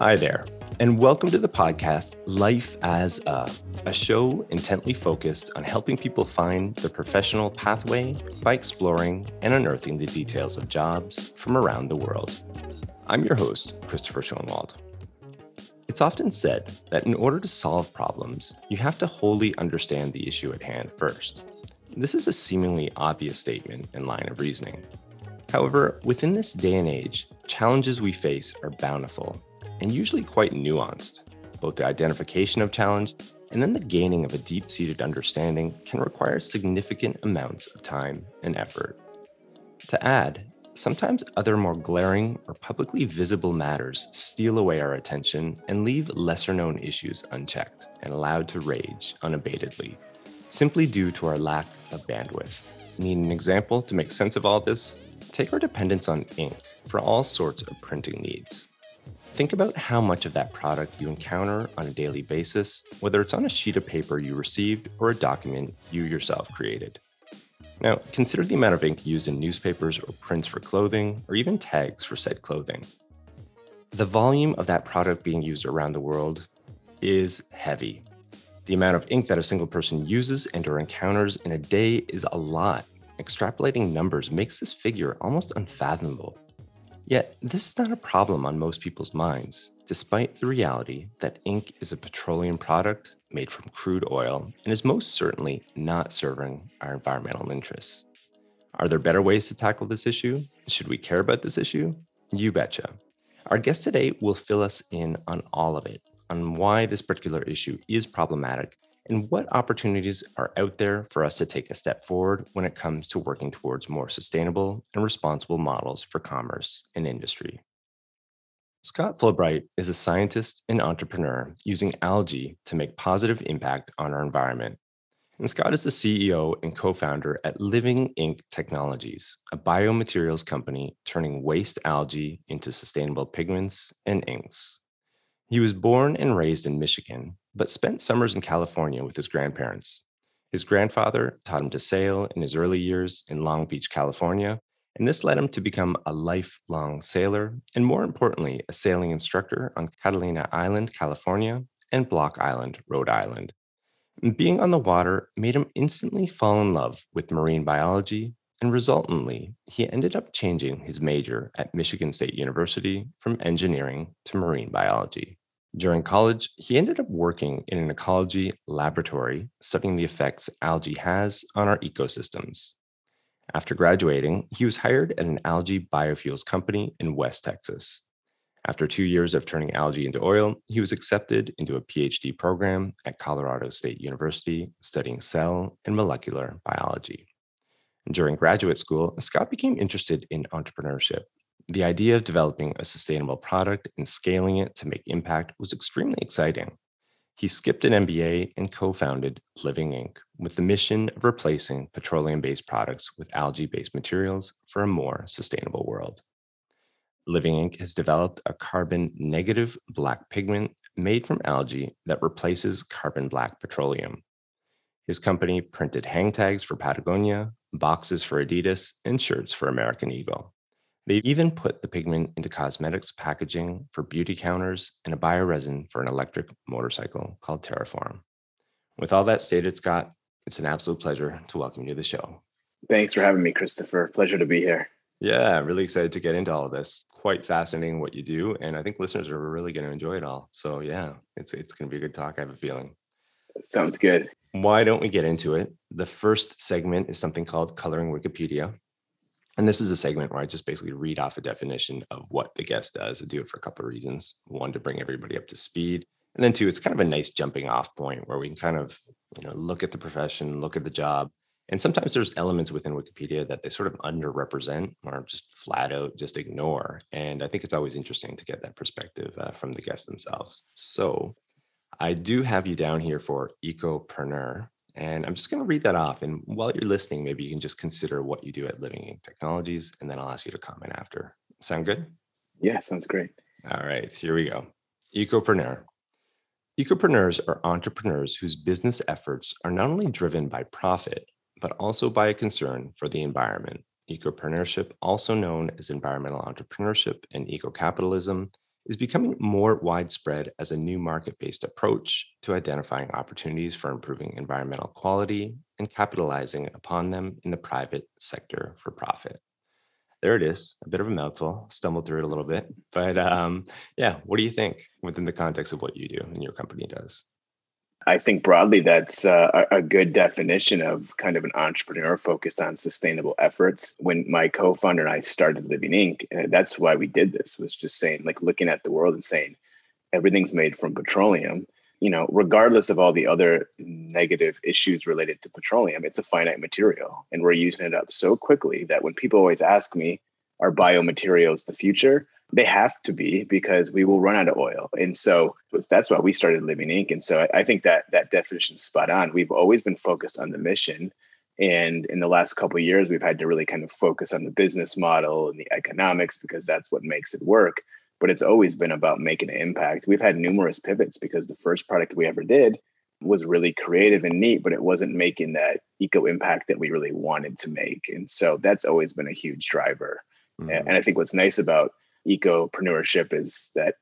Hi there, and welcome to the podcast Life as a, a show intently focused on helping people find their professional pathway by exploring and unearthing the details of jobs from around the world. I'm your host, Christopher Schoenwald. It's often said that in order to solve problems, you have to wholly understand the issue at hand first. This is a seemingly obvious statement and line of reasoning. However, within this day and age, challenges we face are bountiful and usually quite nuanced. Both the identification of challenge and then the gaining of a deep seated understanding can require significant amounts of time and effort. To add, sometimes other more glaring or publicly visible matters steal away our attention and leave lesser known issues unchecked and allowed to rage unabatedly, simply due to our lack of bandwidth. Need an example to make sense of all this? Take our dependence on ink for all sorts of printing needs. Think about how much of that product you encounter on a daily basis, whether it's on a sheet of paper you received or a document you yourself created. Now, consider the amount of ink used in newspapers or prints for clothing, or even tags for said clothing. The volume of that product being used around the world is heavy. The amount of ink that a single person uses and or encounters in a day is a lot. Extrapolating numbers makes this figure almost unfathomable. Yet, this is not a problem on most people's minds, despite the reality that ink is a petroleum product made from crude oil and is most certainly not serving our environmental interests. Are there better ways to tackle this issue? Should we care about this issue? You betcha. Our guest today will fill us in on all of it, on why this particular issue is problematic and what opportunities are out there for us to take a step forward when it comes to working towards more sustainable and responsible models for commerce and industry. Scott Fulbright is a scientist and entrepreneur using algae to make positive impact on our environment. And Scott is the CEO and co-founder at Living Ink Technologies, a biomaterials company turning waste algae into sustainable pigments and inks. He was born and raised in Michigan, but spent summers in California with his grandparents. His grandfather taught him to sail in his early years in Long Beach, California, and this led him to become a lifelong sailor, and more importantly, a sailing instructor on Catalina Island, California, and Block Island, Rhode Island. And being on the water made him instantly fall in love with marine biology, and resultantly, he ended up changing his major at Michigan State University from engineering to marine biology. During college, he ended up working in an ecology laboratory studying the effects algae has on our ecosystems. After graduating, he was hired at an algae biofuels company in West Texas. After two years of turning algae into oil, he was accepted into a PhD program at Colorado State University studying cell and molecular biology. During graduate school, Scott became interested in entrepreneurship the idea of developing a sustainable product and scaling it to make impact was extremely exciting. He skipped an MBA and co founded Living Ink with the mission of replacing petroleum based products with algae based materials for a more sustainable world. Living Ink has developed a carbon negative black pigment made from algae that replaces carbon black petroleum. His company printed hang tags for Patagonia, boxes for Adidas, and shirts for American Eagle. They even put the pigment into cosmetics packaging for Beautycounters and a bioresin for an electric motorcycle called Tarform. With all that stated, Scott, it's an absolute pleasure to welcome you to the show. Thanks for having me, Christopher. Pleasure to be here. Yeah, really excited to get into all of this. Quite fascinating what you do, and I think listeners are really going to enjoy it all. So yeah, it's it's going to be a good talk. I have a feeling. Sounds good. Why don't we get into it? The first segment is something called Coloring Wikipedia. And this is a segment where I just basically read off a definition of what the guest does. I do it for a couple of reasons. One, to bring everybody up to speed. And then two, it's kind of a nice jumping off point where we can kind of, you know, look at the profession, look at the job. And sometimes there's elements within Wikipedia that they sort of underrepresent or just flat out just ignore. And I think it's always interesting to get that perspective uh, from the guests themselves. So I do have you down here for ecopreneur. And I'm just going to read that off. And while you're listening, maybe you can just consider what you do at Living Ink Technologies, and then I'll ask you to comment after. Sound good? Yeah, sounds great. All right, here we go. Ecopreneur. Ecopreneurs are entrepreneurs whose business efforts are not only driven by profit, but also by a concern for the environment. Ecopreneurship, also known as environmental entrepreneurship and ecocapitalism, is becoming more widespread as a new market based approach to identifying opportunities for improving environmental quality and capitalizing upon them in the private sector for profit. There it is a bit of a mouthful stumbled through it a little bit but um, yeah what do you think within the context of what you do and your company does i think broadly that's uh, a good definition of kind of an entrepreneur focused on sustainable efforts when my co-founder and i started living ink uh, that's why we did this was just saying like looking at the world and saying everything's made from petroleum you know, regardless of all the other negative issues related to petroleum, it's a finite material. And we're using it up so quickly that when people always ask me, are biomaterials the future? They have to be because we will run out of oil. And so that's why we started Living Ink. And so I, I think that that definition is spot on. We've always been focused on the mission. And in the last couple years, we've had to really kind of focus on the business model and the economics because that's what makes it work but it's always been about making an impact. We've had numerous pivots because the first product we ever did was really creative and neat, but it wasn't making that eco impact that we really wanted to make. And so that's always been a huge driver. Mm-hmm. And I think what's nice about ecopreneurship is that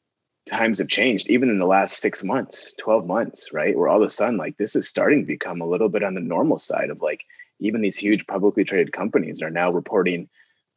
times have changed, even in the last six months, 12 months, right? Where all of a sudden, like this is starting to become a little bit on the normal side of like even these huge publicly traded companies are now reporting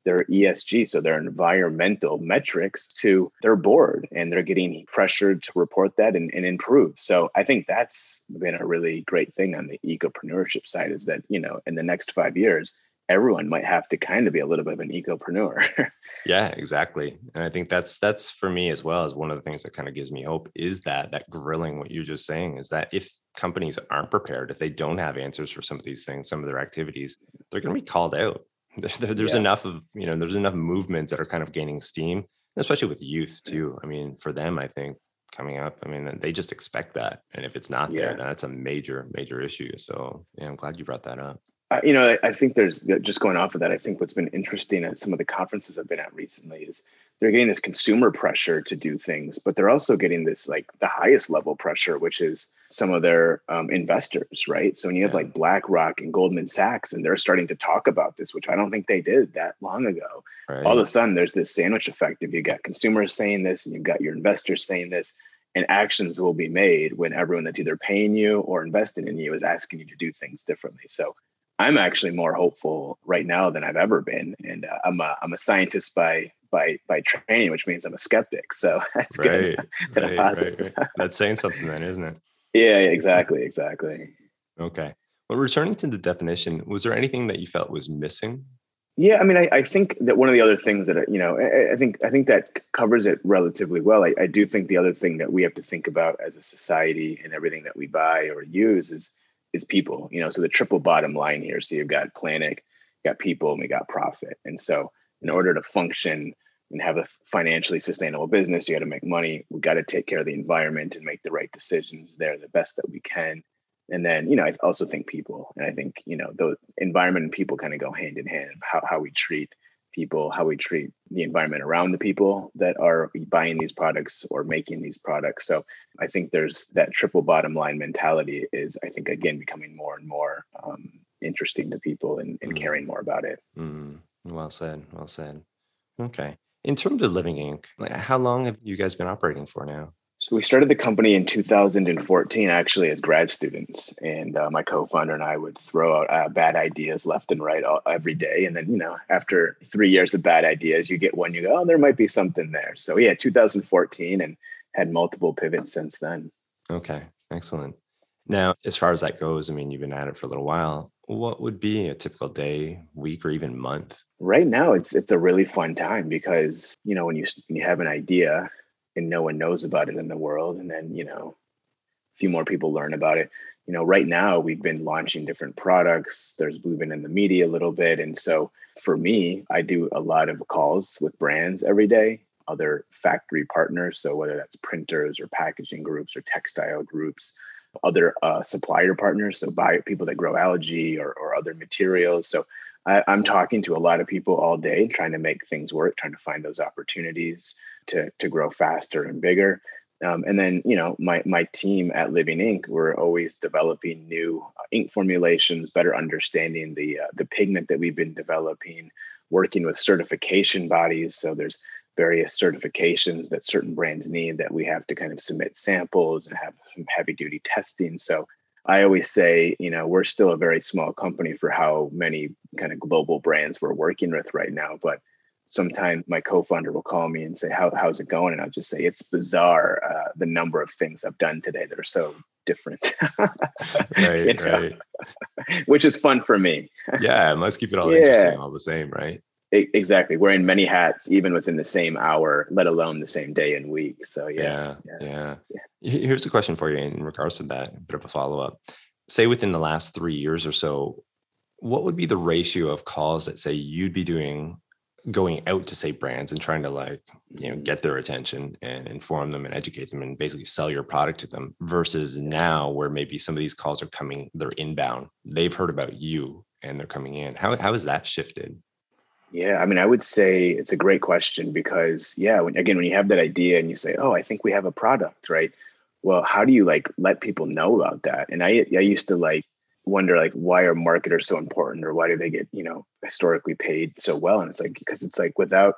their ESG, so their environmental metrics to their board, and they're getting pressured to report that and, and improve. So I think that's been a really great thing on the ecopreneurship side is that, you know, in the next five years, everyone might have to kind of be a little bit of an ecopreneur. yeah, exactly. And I think that's that's for me as well as one of the things that kind of gives me hope is that that grilling what you're just saying is that if companies aren't prepared, if they don't have answers for some of these things, some of their activities, they're going to be called out. there's yeah. enough of you know there's enough movements that are kind of gaining steam especially with youth too i mean for them i think coming up i mean they just expect that and if it's not yeah. there that's a major major issue so yeah i'm glad you brought that up uh, you know, I, I, think there's just going off of that. I think what's been interesting at some of the conferences I've been at recently is they're getting this consumer pressure to do things, but they're also getting this like the highest level pressure, which is some of their um, investors, right? So when you have yeah. like BlackRock and Goldman Sachs, and they're starting to talk about this, which I don't think they did that long ago. Right. All of a sudden, there's this sandwich effect. If you got consumers saying this, and you've got your investors saying this, and actions will be made when everyone that's either paying you or investing in you is asking you to do things differently. So I'm actually more hopeful right now than I've ever been, and uh, I'm a I'm a scientist by by by training, which means I'm a skeptic. So that's right, good. Right, right, right. That's saying something, then, isn't it? Yeah, exactly, exactly. Okay. Well, returning to the definition, was there anything that you felt was missing? Yeah, I mean, I, I think that one of the other things that you know, I, I think I think that covers it relatively well. I, I do think the other thing that we have to think about as a society and everything that we buy or use is is people, you know, so the triple bottom line here. So you've got planet, got people, and we got profit. And so in order to function and have a financially sustainable business, you got to make money. We got to take care of the environment and make the right decisions there the best that we can. And then, you know, I also think people, and I think, you know, the environment and people kind of go hand in hand of how, how we treat people, how we treat the environment around the people that are buying these products or making these products. So I think there's that triple bottom line mentality is, I think, again, becoming more and more um, interesting to people and, and mm. caring more about it. Mm. Well said. Well said. Okay. In terms of Living Ink., how long have you guys been operating for now? So we started the company in 2014, actually, as grad students, and uh, my co-founder and I would throw out uh, bad ideas left and right all, every day. And then, you know, after three years of bad ideas, you get one. You go, oh, there might be something there. So yeah, 2014, and had multiple pivots since then. Okay, excellent. Now, as far as that goes, I mean, you've been at it for a little while. What would be a typical day, week, or even month? Right now, it's it's a really fun time because you know when you when you have an idea and no one knows about it in the world. And then you know a few more people learn about it. You know right now we've been launching different products. There's we've been in the media a little bit. And so for me i do a lot of calls with brands every day other factory partners. So whether that's printers or packaging groups or textile groups other uh, supplier partners. So buy people that grow algae or, or other materials. So I, am talking to a lot of people all day, trying to make things work, trying to find those opportunities to to grow faster and bigger. Um, and then, you know, my my team at Living Ink, we're always developing new ink formulations, better understanding the uh, the pigment that we've been developing, working with certification bodies. So there's various certifications that certain brands need that we have to kind of submit samples and have some heavy duty testing. So I always say, you know, we're still a very small company for how many kind of global brands we're working with right now. But sometimes my co-founder will call me and say, How, how's it going? And I'll just say, it's bizarre uh, the number of things I've done today that are so different. right, right. Which is fun for me. yeah, And let's keep it all yeah. interesting, all the same, right? exactly wearing many hats even within the same hour let alone the same day and week so yeah yeah, yeah. yeah. here's a question for you in regards to that a bit of a follow-up say within the last three years or so what would be the ratio of calls that say you'd be doing going out to say brands and trying to like you know get their attention and inform them and educate them and basically sell your product to them versus now where maybe some of these calls are coming they're inbound they've heard about you and they're coming in how, how has that shifted yeah, I mean, I would say it's a great question because, yeah, when, again, when you have that idea and you say, "Oh, I think we have a product," right? Well, how do you like let people know about that? And I, I used to like wonder like why are marketers so important or why do they get you know historically paid so well? And it's like because it's like without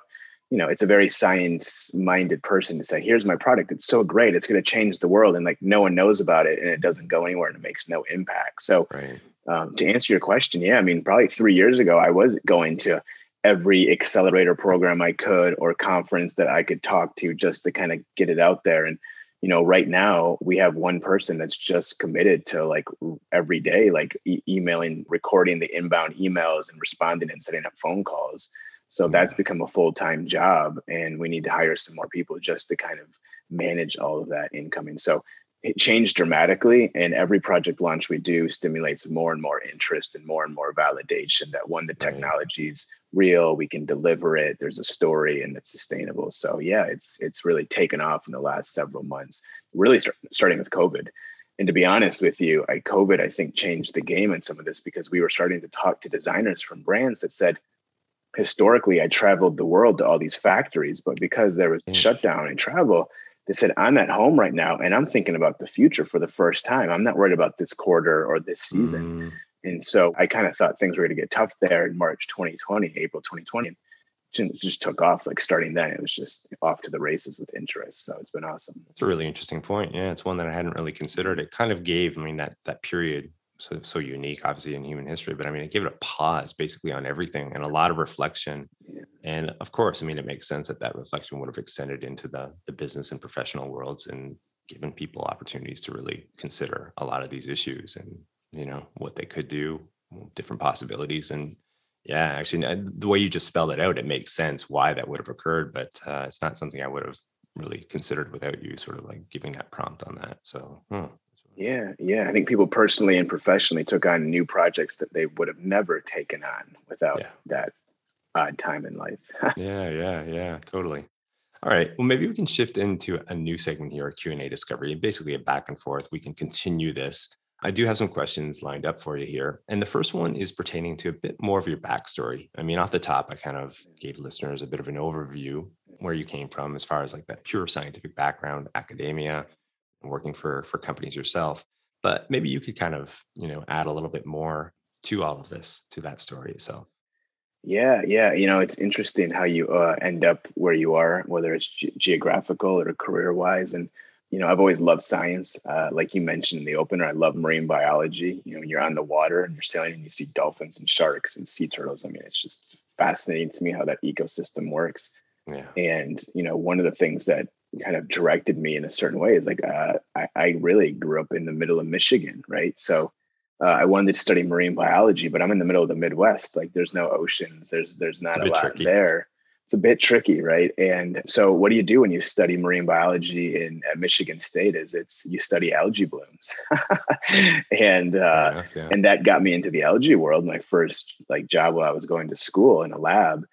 you know, it's a very science minded person to say, here's my product. It's so great. It's going to change the world. And like no one knows about it and it doesn't go anywhere and it makes no impact. So, right. um, to answer your question, yeah, I mean, probably three years ago, I was going to every accelerator program I could or conference that I could talk to just to kind of get it out there. And, you know, right now we have one person that's just committed to like every day, like e- emailing, recording the inbound emails and responding and setting up phone calls. So that's become a full time job. And we need to hire some more people just to kind of manage all of that incoming. So it changed dramatically and every project launch we do stimulates more and more interest and more and more validation that one the technology is real we can deliver it there's a story and it's sustainable so yeah it's it's really taken off in the last several months really start, starting with covid and to be honest with you i covid i think changed the game in some of this because we were starting to talk to designers from brands that said historically i traveled the world to all these factories but because there was shutdown and travel they said, I'm at home right now and I'm thinking about the future for the first time. I'm not worried about this quarter or this season. Mm. And so I kind of thought things were going to get tough there in March 2020, April 2020. And just took off like starting then. It was just off to the races with interest. So it's been awesome. It's a really interesting point. Yeah, it's one that I hadn't really considered. It kind of gave, I mean, that that period so so unique, obviously in human history. But I mean, it gave it a pause basically on everything and a lot of reflection. Yeah. And of course, I mean, it makes sense that that reflection would have extended into the the business and professional worlds and given people opportunities to really consider a lot of these issues and you know what they could do, different possibilities. And yeah, actually, the way you just spelled it out, it makes sense why that would have occurred. But uh, it's not something I would have really considered without you sort of like giving that prompt on that. So. Hmm. Yeah, yeah. I think people personally and professionally took on new projects that they would have never taken on without yeah. that odd time in life. yeah, yeah, yeah, totally. All right. Well, maybe we can shift into a new segment here, Q and A discovery, basically a back and forth. We can continue this. I do have some questions lined up for you here, and the first one is pertaining to a bit more of your backstory. I mean, off the top, I kind of gave listeners a bit of an overview where you came from, as far as like that pure scientific background, academia, working for for companies yourself but maybe you could kind of you know add a little bit more to all of this to that story itself yeah yeah you know it's interesting how you uh, end up where you are whether it's ge- geographical or career wise and you know i've always loved science uh, like you mentioned in the opener i love marine biology you know when you're on the water and you're sailing and you see dolphins and sharks and sea turtles i mean it's just fascinating to me how that ecosystem works yeah. and you know one of the things that kind of directed me in a certain way is like uh, I, I, really grew up in the middle of Michigan, right? So uh, I wanted to study marine biology, but I'm in the middle of the Midwest. Like there's no oceans. There's there's not a, a lot tricky. there. It's a bit tricky, right? And so, what do you do when you study marine biology in at Michigan State? Is it's you study algae blooms, and uh, enough, yeah. and that got me into the algae world. My first like job while I was going to school in a lab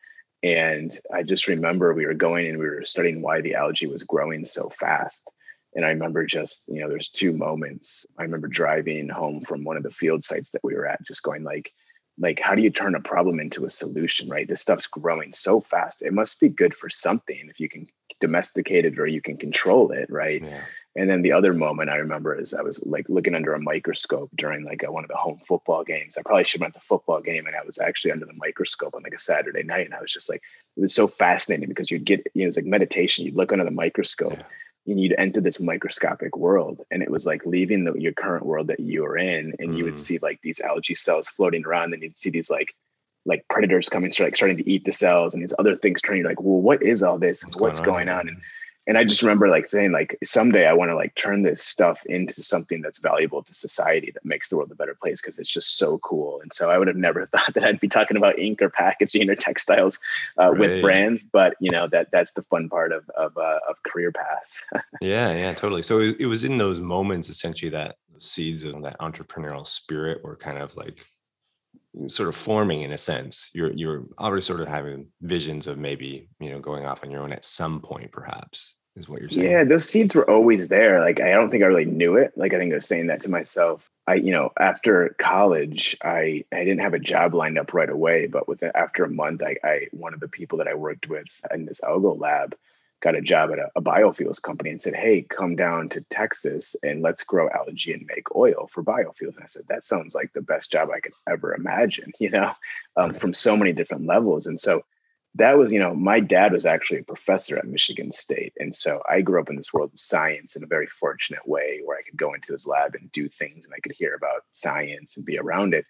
and I just remember we were going and we were studying why the algae was growing so fast. And I remember just, you know, there's two moments. I remember driving home from one of the field sites that we were at, just going like, like, how do you turn a problem into a solution, right? This stuff's growing so fast. It must be good for something if you can domesticate it or you can control it, right? Yeah. And then the other moment I remember is I was like looking under a microscope during like a, one of the home football games. I probably should have went to the football game and I was actually under the microscope on like a Saturday night. And I was just like, it was so fascinating because you'd get, you know, it's like meditation. You'd look under the microscope yeah. You'd enter this microscopic world. And it was like leaving the, your current world that you were in. And mm. you would mm. see like these algae cells floating around. And you'd see these like, like predators coming, start, like starting to eat the cells and these other things turning like, well, what is all this? What's, What's going, going on? on? And and I just remember like saying like someday I want to like turn this stuff into something that's valuable to society that makes the world a better place because it's just so cool. And so I would have never thought that I'd be talking about ink or packaging or textiles uh, right. with brands, but you know that that's the fun part of of, uh, of career paths. yeah, yeah, totally. So it, it was in those moments essentially that seeds of that entrepreneurial spirit were kind of like sort of forming in a sense you're you're already sort of having visions of maybe you know going off on your own at some point perhaps is what you're saying. Yeah, those seeds were always there. Like I don't think I really knew it. Like I think I was saying that to myself. I, you know, after college, I I didn't have a job lined up right away, but within after a month, I, I one of the people that I worked with in this algal lab got a job at a, a biofuels company and said, "Hey, come down to Texas and let's grow algae and make oil for biofuels." And I said, "That sounds like the best job I could ever imagine." You know, um, from so many different levels, and so that was, you know, my dad was actually a professor at Michigan State. And so I grew up in this world of science in a very fortunate way where I could go into his lab and do things and I could hear about science and be around it.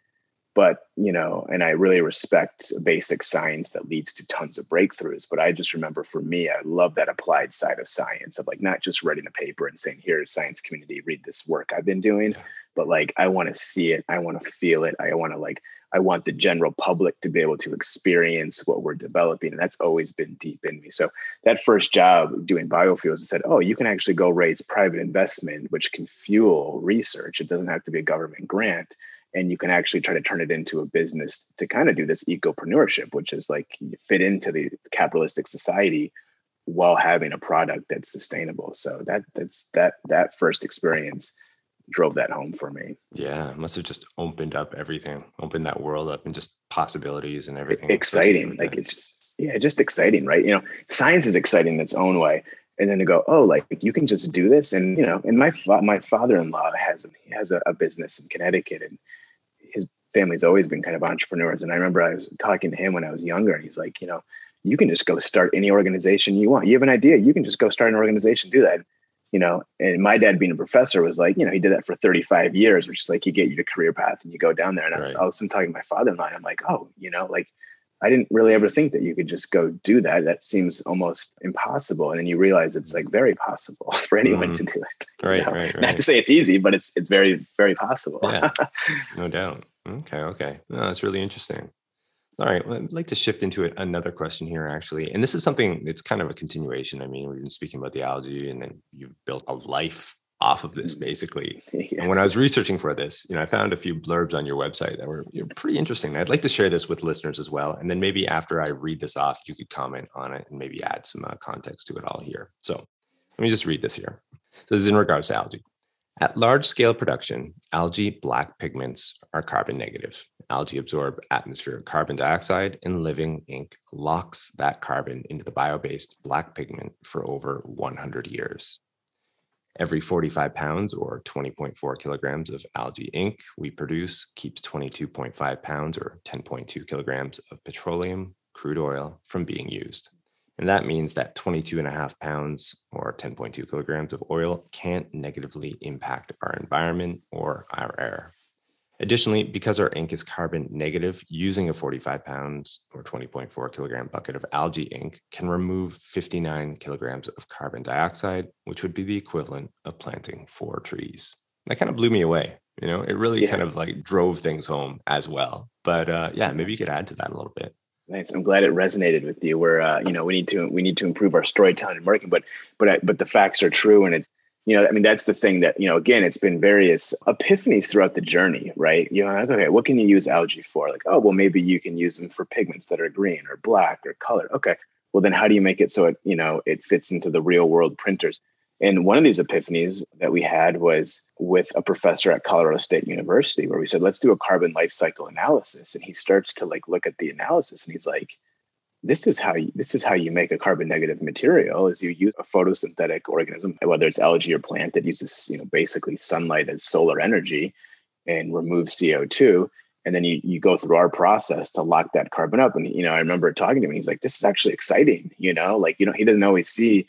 But, you know, and I really respect basic science that leads to tons of breakthroughs. But I just remember for me, I love that applied side of science of like not just writing a paper and saying, here, science community, read this work I've been doing, but like I want to see it, I want to feel it, I want to like I want the general public to be able to experience what we're developing. And that's always been deep in me. So that first job doing biofuels I said, oh, you can actually go raise private investment, which can fuel research. It doesn't have to be a government grant. And you can actually try to turn it into a business to kind of do this ecopreneurship, which is like you fit into the capitalistic society while having a product that's sustainable. So that that's that that first experience drove that home for me. Yeah, must have just opened up everything, opened that world up and just possibilities and everything. Exciting. Like it's just yeah, just exciting, right? You know, science is exciting in its own way. And then to go, oh, like you can just do this, and you know, and my fa- my father-in-law has he has a, a business in Connecticut, and his family's always been kind of entrepreneurs. And I remember I was talking to him when I was younger, and he's like, you know, you can just go start any organization you want. You have an idea, you can just go start an organization, do that you know, and my dad being a professor was like, you know, he did that for 35 years, which is like you get your career path and you go down there. And I was. I was talking to my father-in-law, I'm like, oh, you know, like I didn't really ever think that you could just go do that. That seems almost impossible. And then you realize it's like very possible for anyone mm. to do it. Right, know? right, right. Not to say it's easy, but it's it's very, very possible. yeah, no doubt. Okay, okay. No, that's really interesting. All right. Well, I'd like to shift into it, another question here, actually. And this is something it's kind of a continuation. I mean, we've been speaking about the algae, and then you've built a life off of this, mm. basically. Yeah. And when I was researching for this, you know, I found a few blurbs on your website that were you know, pretty interesting. I'd like to share this with listeners as well. And then maybe after I read this off, you could comment on it and maybe add some uh, context to it all here. So let me just read this here. So this is in regards to algae. At large scale production, algae black pigments are carbon negative. Algae absorb atmospheric carbon dioxide, and living ink locks that carbon into the bio based black pigment for over 100 years. Every 45 pounds or 20.4 kilograms of algae ink we produce keeps 22.5 pounds or 10.2 kilograms of petroleum, crude oil from being used. And that means that 22 and a half pounds or 10.2 kilograms of oil can't negatively impact our environment or our air. Additionally, because our ink is carbon negative, using a 45 pounds or 20.4 kilogram bucket of algae ink can remove 59 kilograms of carbon dioxide, which would be the equivalent of planting four trees. That kind of blew me away. You know, it really yeah. kind of like drove things home as well. But uh, yeah, maybe you could add to that a little bit. Nice. I'm glad it resonated with you. Where uh, you know we need to we need to improve our storytelling and marketing, but but but the facts are true, and it's you know I mean that's the thing that you know again it's been various epiphanies throughout the journey, right? You know, like, okay, what can you use algae for? Like, oh well, maybe you can use them for pigments that are green or black or colored. Okay, well then how do you make it so it you know it fits into the real world printers? And one of these epiphanies that we had was with a professor at Colorado State University, where we said, let's do a carbon life cycle analysis. And he starts to like look at the analysis and he's like, this is how you, this is how you make a carbon negative material is you use a photosynthetic organism whether it's algae or plant that uses you know basically sunlight as solar energy and remove co2 and then you, you go through our process to lock that carbon up and you know i remember talking to him he's like this is actually exciting you know like you know he doesn't always see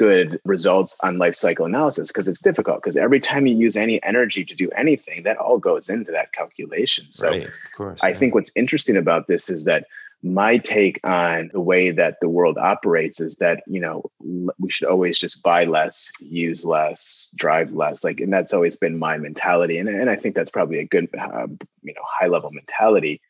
good results on life cycle analysis because it's difficult because every time you use any energy to do anything that all goes into that calculation so right, of course, i yeah. think what's interesting about this is that my take on the way that the world operates is that you know we should always just buy less use less drive less like and that's always been my mentality and, and i think that's probably a good uh, you know high level mentality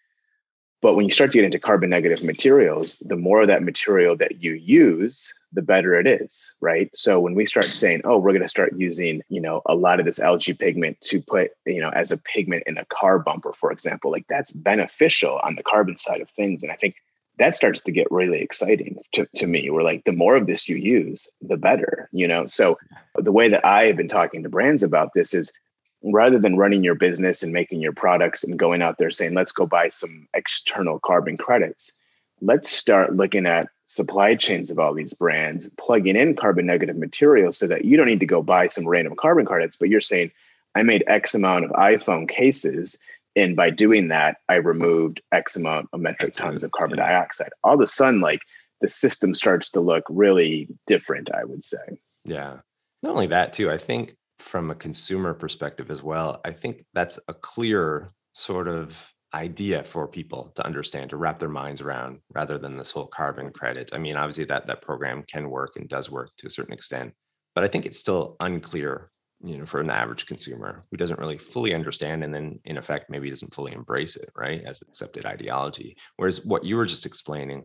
but when you start to get into carbon negative materials the more of that material that you use the better it is, right? So when we start saying, oh, we're going to start using, you know, a lot of this algae pigment to put, you know, as a pigment in a car bumper, for example, like that's beneficial on the carbon side of things. And I think that starts to get really exciting to, to me. We're like, the more of this you use, the better, you know? So the way that I have been talking to brands about this is rather than running your business and making your products and going out there saying, let's go buy some external carbon credits, let's start looking at supply chains of all these brands, plugging in carbon negative materials so that you don't need to go buy some random carbon credits, but you're saying, I made X amount of iPhone cases. And by doing that, I removed X amount of metric tons of carbon yeah. dioxide. All of a sudden, like the system starts to look really different, I would say. Yeah. Not only that, too, I think from a consumer perspective as well, I think that's a clear sort of idea for people to understand to wrap their minds around rather than this whole carbon credit. I mean obviously that that program can work and does work to a certain extent but i think it's still unclear you know for an average consumer who doesn't really fully understand and then in effect maybe doesn't fully embrace it right as accepted ideology. Whereas what you were just explaining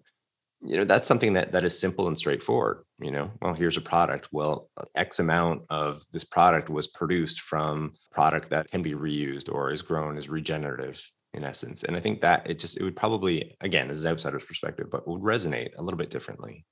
you know that's something that that is simple and straightforward you know well here's a product well x amount of this product was produced from product that can be reused or is grown as regenerative in essence. And I think that it just it would probably again, this is outsider's perspective, but would resonate a little bit differently.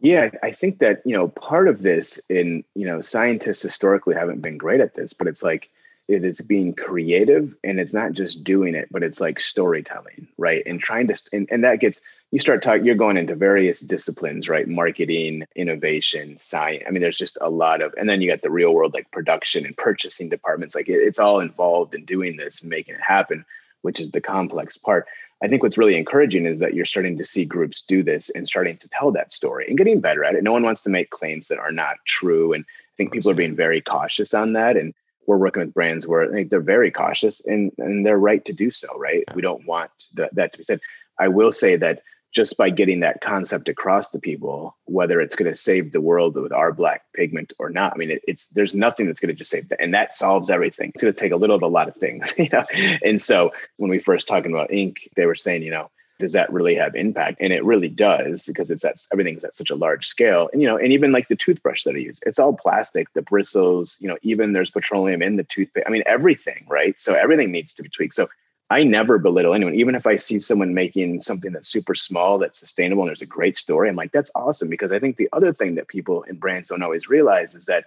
Yeah, I think that, you know, part of this in, you know, scientists historically haven't been great at this, but it's like it is being creative and it's not just doing it, but it's like storytelling, right? And trying to and, and that gets you start talking, you're going into various disciplines, right? Marketing, innovation, science. I mean, there's just a lot of, and then you got the real world, like production and purchasing departments. Like it, it's all involved in doing this and making it happen which is the complex part. I think what's really encouraging is that you're starting to see groups do this and starting to tell that story and getting better at it. No one wants to make claims that are not true. And I think people are being very cautious on that. And we're working with brands where think they're very cautious and, and they're right to do so, right? We don't want the, that to be said. I will say that just by getting that concept across to people, whether it's going to save the world with our black pigment or not. I mean, it, it's there's nothing that's going to just save that, and that solves everything. It's going to take a little of a lot of things, you know. And so when we first talking about ink, they were saying, you know, does that really have impact? And it really does because it's at everything's at such a large scale. And you know, and even like the toothbrush that I use, it's all plastic. The bristles, you know, even there's petroleum in the toothpaste. I mean, everything, right? So everything needs to be tweaked. So I never belittle anyone, even if I see someone making something that's super small, that's sustainable, and there's a great story. I'm like, that's awesome. Because I think the other thing that people in brands don't always realize is that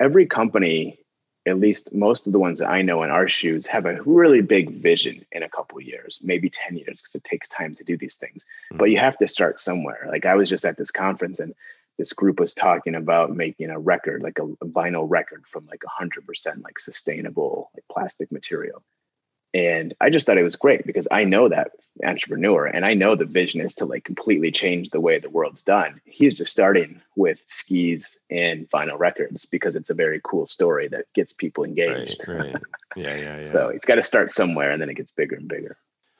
every company, at least most of the ones that I know in our shoes, have a really big vision in a couple years, maybe 10 years, because it takes time to do these things. Mm-hmm. But you have to start somewhere. Like I was just at this conference and this group was talking about making a record, like a, a vinyl record from like 100% like sustainable like plastic material and I just thought it was great because I know that entrepreneur and I know the vision is to like completely change the way the world's done. He's just starting with skis and vinyl records because it's a very cool story that gets people engaged. Right, right. Yeah, yeah, yeah. so it's got to start somewhere and then it gets bigger and bigger.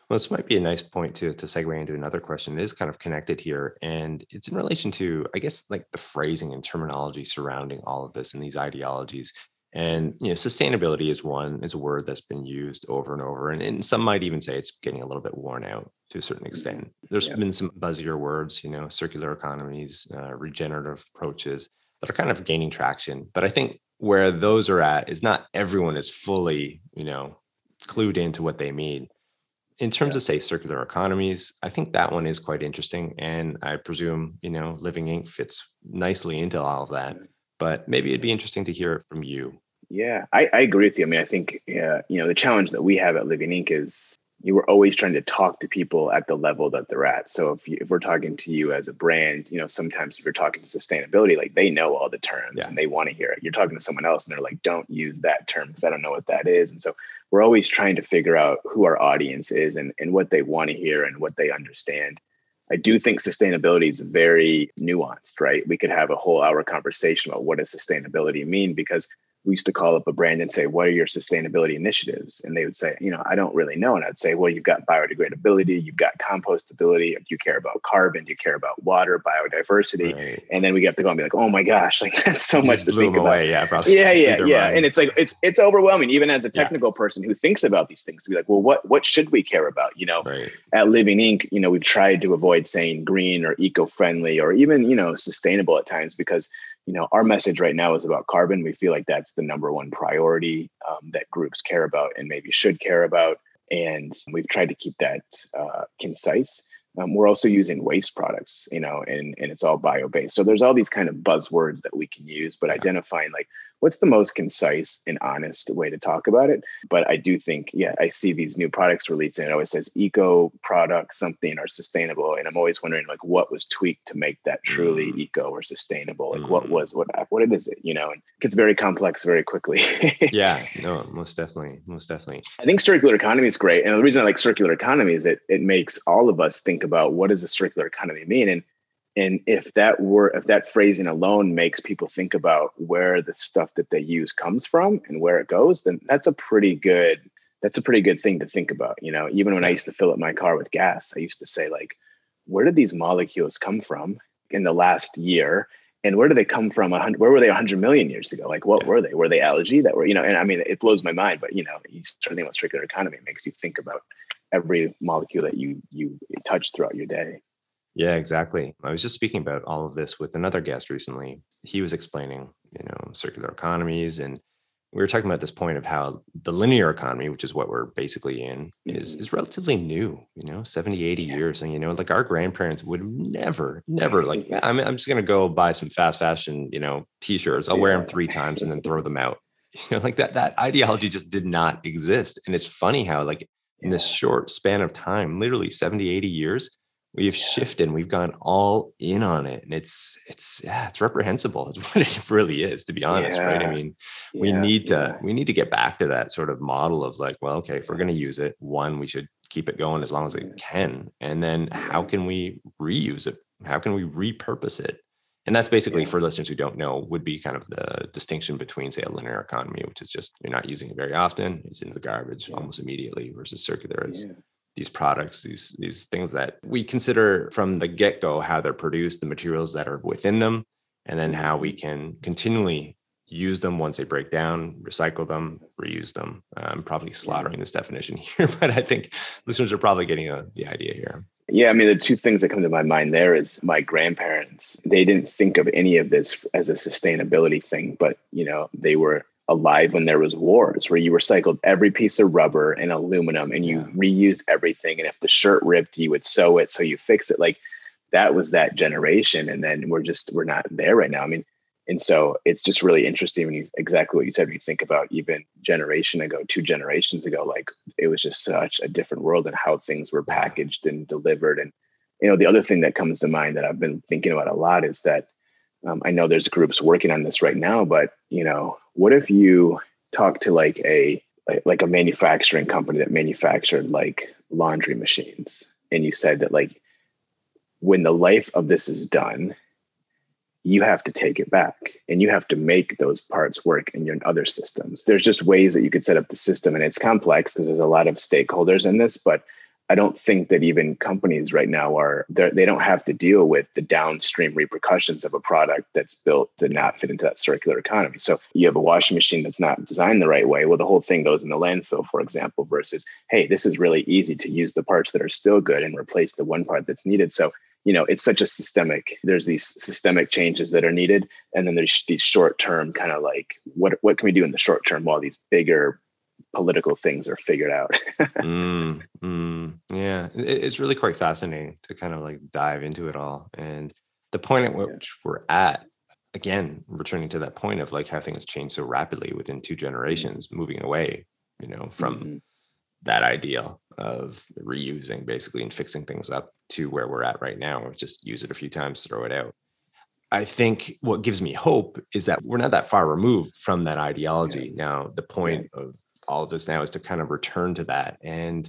Well, this might be a nice point to to segue into another question. It is kind of connected here, and it's in relation to, I guess, like the phrasing and terminology surrounding all of this and these ideologies. And you know, sustainability is one is a word that's been used over and over, and, and some might even say it's getting a little bit worn out to a certain mm-hmm. extent. There's yeah. been some buzzier words, you know, circular economies, uh, regenerative approaches that are kind of gaining traction. But I think where those are at is not everyone is fully, you know, clued into what they mean. In terms yeah. of say circular economies, I think that one is quite interesting, and I presume you know, Living Ink fits nicely into all of that. But maybe it'd be interesting to hear it from you yeah, I, I agree with you. I mean, I think uh, you know the challenge that we have at Living Ink is you were always trying to talk to people at the level that they're at. So if you, if we're talking to you as a brand, you know, sometimes if you're talking to sustainability, like they know all the terms yeah. and they want to hear it. You're talking to someone else and they're like, don't use that term because I don't know what that is. And so we're always trying to figure out who our audience is and, and what they want to hear and what they understand. I do think sustainability is very nuanced, right? We could have a whole hour conversation about what does sustainability mean because we used to call up a brand and say, What are your sustainability initiatives? And they would say, You know, I don't really know. And I'd say, Well, you've got biodegradability, you've got compostability, you care about carbon, you care about water, biodiversity? Right. And then we have to go and be like, Oh my gosh, like that's so much to think about. Away. Yeah, yeah, yeah, yeah. Mind. And it's like it's it's overwhelming, even as a technical yeah. person who thinks about these things, to be like, Well, what what should we care about? You know, right. at Living Ink, you know, we've tried to avoid saying green or eco-friendly or even, you know, sustainable at times because you know our message right now is about carbon. We feel like that's the number one priority um, that groups care about and maybe should care about. And we've tried to keep that uh, concise. Um, we're also using waste products you know and, and it's all bio-based. So there's all these kind of buzzwords that we can use but identifying like what's the most concise and honest way to talk about it. But I do think, yeah, I see these new products released and it always says eco product something or sustainable. And I'm always wondering like what was tweaked to make that truly mm. eco or sustainable? Like mm. what was what what is it? You know, and it gets very complex very quickly. yeah, no, most definitely. Most definitely. I think circular economy is great. And the reason I like circular economy is that it makes all of us think about what does a circular economy mean? And and if that were if that phrasing alone makes people think about where the stuff that they use comes from and where it goes then that's a pretty good that's a pretty good thing to think about you know? Even when i used to fill up my car with gas i used to say like where did these molecules come from in the last year? And where do they come from where were they 100 million years ago? Like what yeah. were they? Were they algae that were you know? And i mean it blows my mind but you know you start thinking about circular economy. It makes you think about every molecule that you you touch throughout your day yeah, exactly. I was just speaking about all of this with another guest recently. He was explaining, you know, circular economies and we were talking about this point of how the linear economy, which is what we're basically in, mm-hmm. is is relatively new, you know, 70, 80 yeah. years. And you know, like our grandparents would never, never like I'm I'm just gonna go buy some fast fashion, you know, t-shirts. I'll yeah. wear them three times and then throw them out. You know, like that that ideology just did not exist. And it's funny how like in this short span of time, literally 70, 80 years, we've shifted and we've gone all in on it and it's it's yeah it's reprehensible. It's what it really is to be honest yeah. right? I mean we yeah. need to yeah. we need to get back to that sort of model of like well okay if we're going to use it one we should keep it going as long as it can and then how can we reuse it? How can we repurpose it? And that's basically for listeners who don't know would be kind of the distinction between say a linear economy which is just you're not using it very often it's into the garbage almost immediately versus circular it's these products, these these things that we consider from the get go how they're produced, the materials that are within them, and then how we can continually use them once they break down, recycle them, reuse them. I'm probably slaughtering this definition here, but I think listeners are probably getting a, the idea here. Yeah, I mean, the two things that come to my mind there is my grandparents. They didn't think of any of this as a sustainability thing, but you know, they were alive when there was wars where you recycled every piece of rubber and aluminum and you yeah. reused everything and if the shirt ripped you would sew it so you fix it. Like that was that generation and then we're just we're not there right now. I mean and so it's just really interesting when you exactly what you said when you think about even generation ago two generations ago like it was just such a different world and how things were packaged and delivered. And you know the other thing that comes to mind that i've been thinking about a lot is that um, I know there's groups working on this right now, but you know, what if you talk to like a like a manufacturing company that manufactured like laundry machines, and you said that like when the life of this is done, you have to take it back and you have to make those parts work in your other systems. There's just ways that you could set up the system, and it's complex because there's a lot of stakeholders in this, but I don't think that even companies right now are they don't have to deal with the downstream repercussions of a product that's built to not fit into that circular economy. So you have a washing machine that's not designed the right way. Well, the whole thing goes in the landfill, for example, versus hey, this is really easy to use the parts that are still good and replace the one part that's needed. So you know it's such a systemic there's these systemic changes that are needed and then there's these short term kind of like what what can we do in the short term while these bigger political things are figured out. mm, mm, yeah, it's really quite fascinating to kind of like dive into it all. And the point at which we're at, again, returning to that point of like how things change so rapidly within two generations, mm-hmm. moving away, you know, from mm-hmm. that ideal of reusing basically and fixing things up to where we're at right now. Just use it a few times, throw it out. I think what gives me hope is that we're not that far removed from that ideology. Yeah. Now, the point yeah. of all of this now is to kind of return to that. And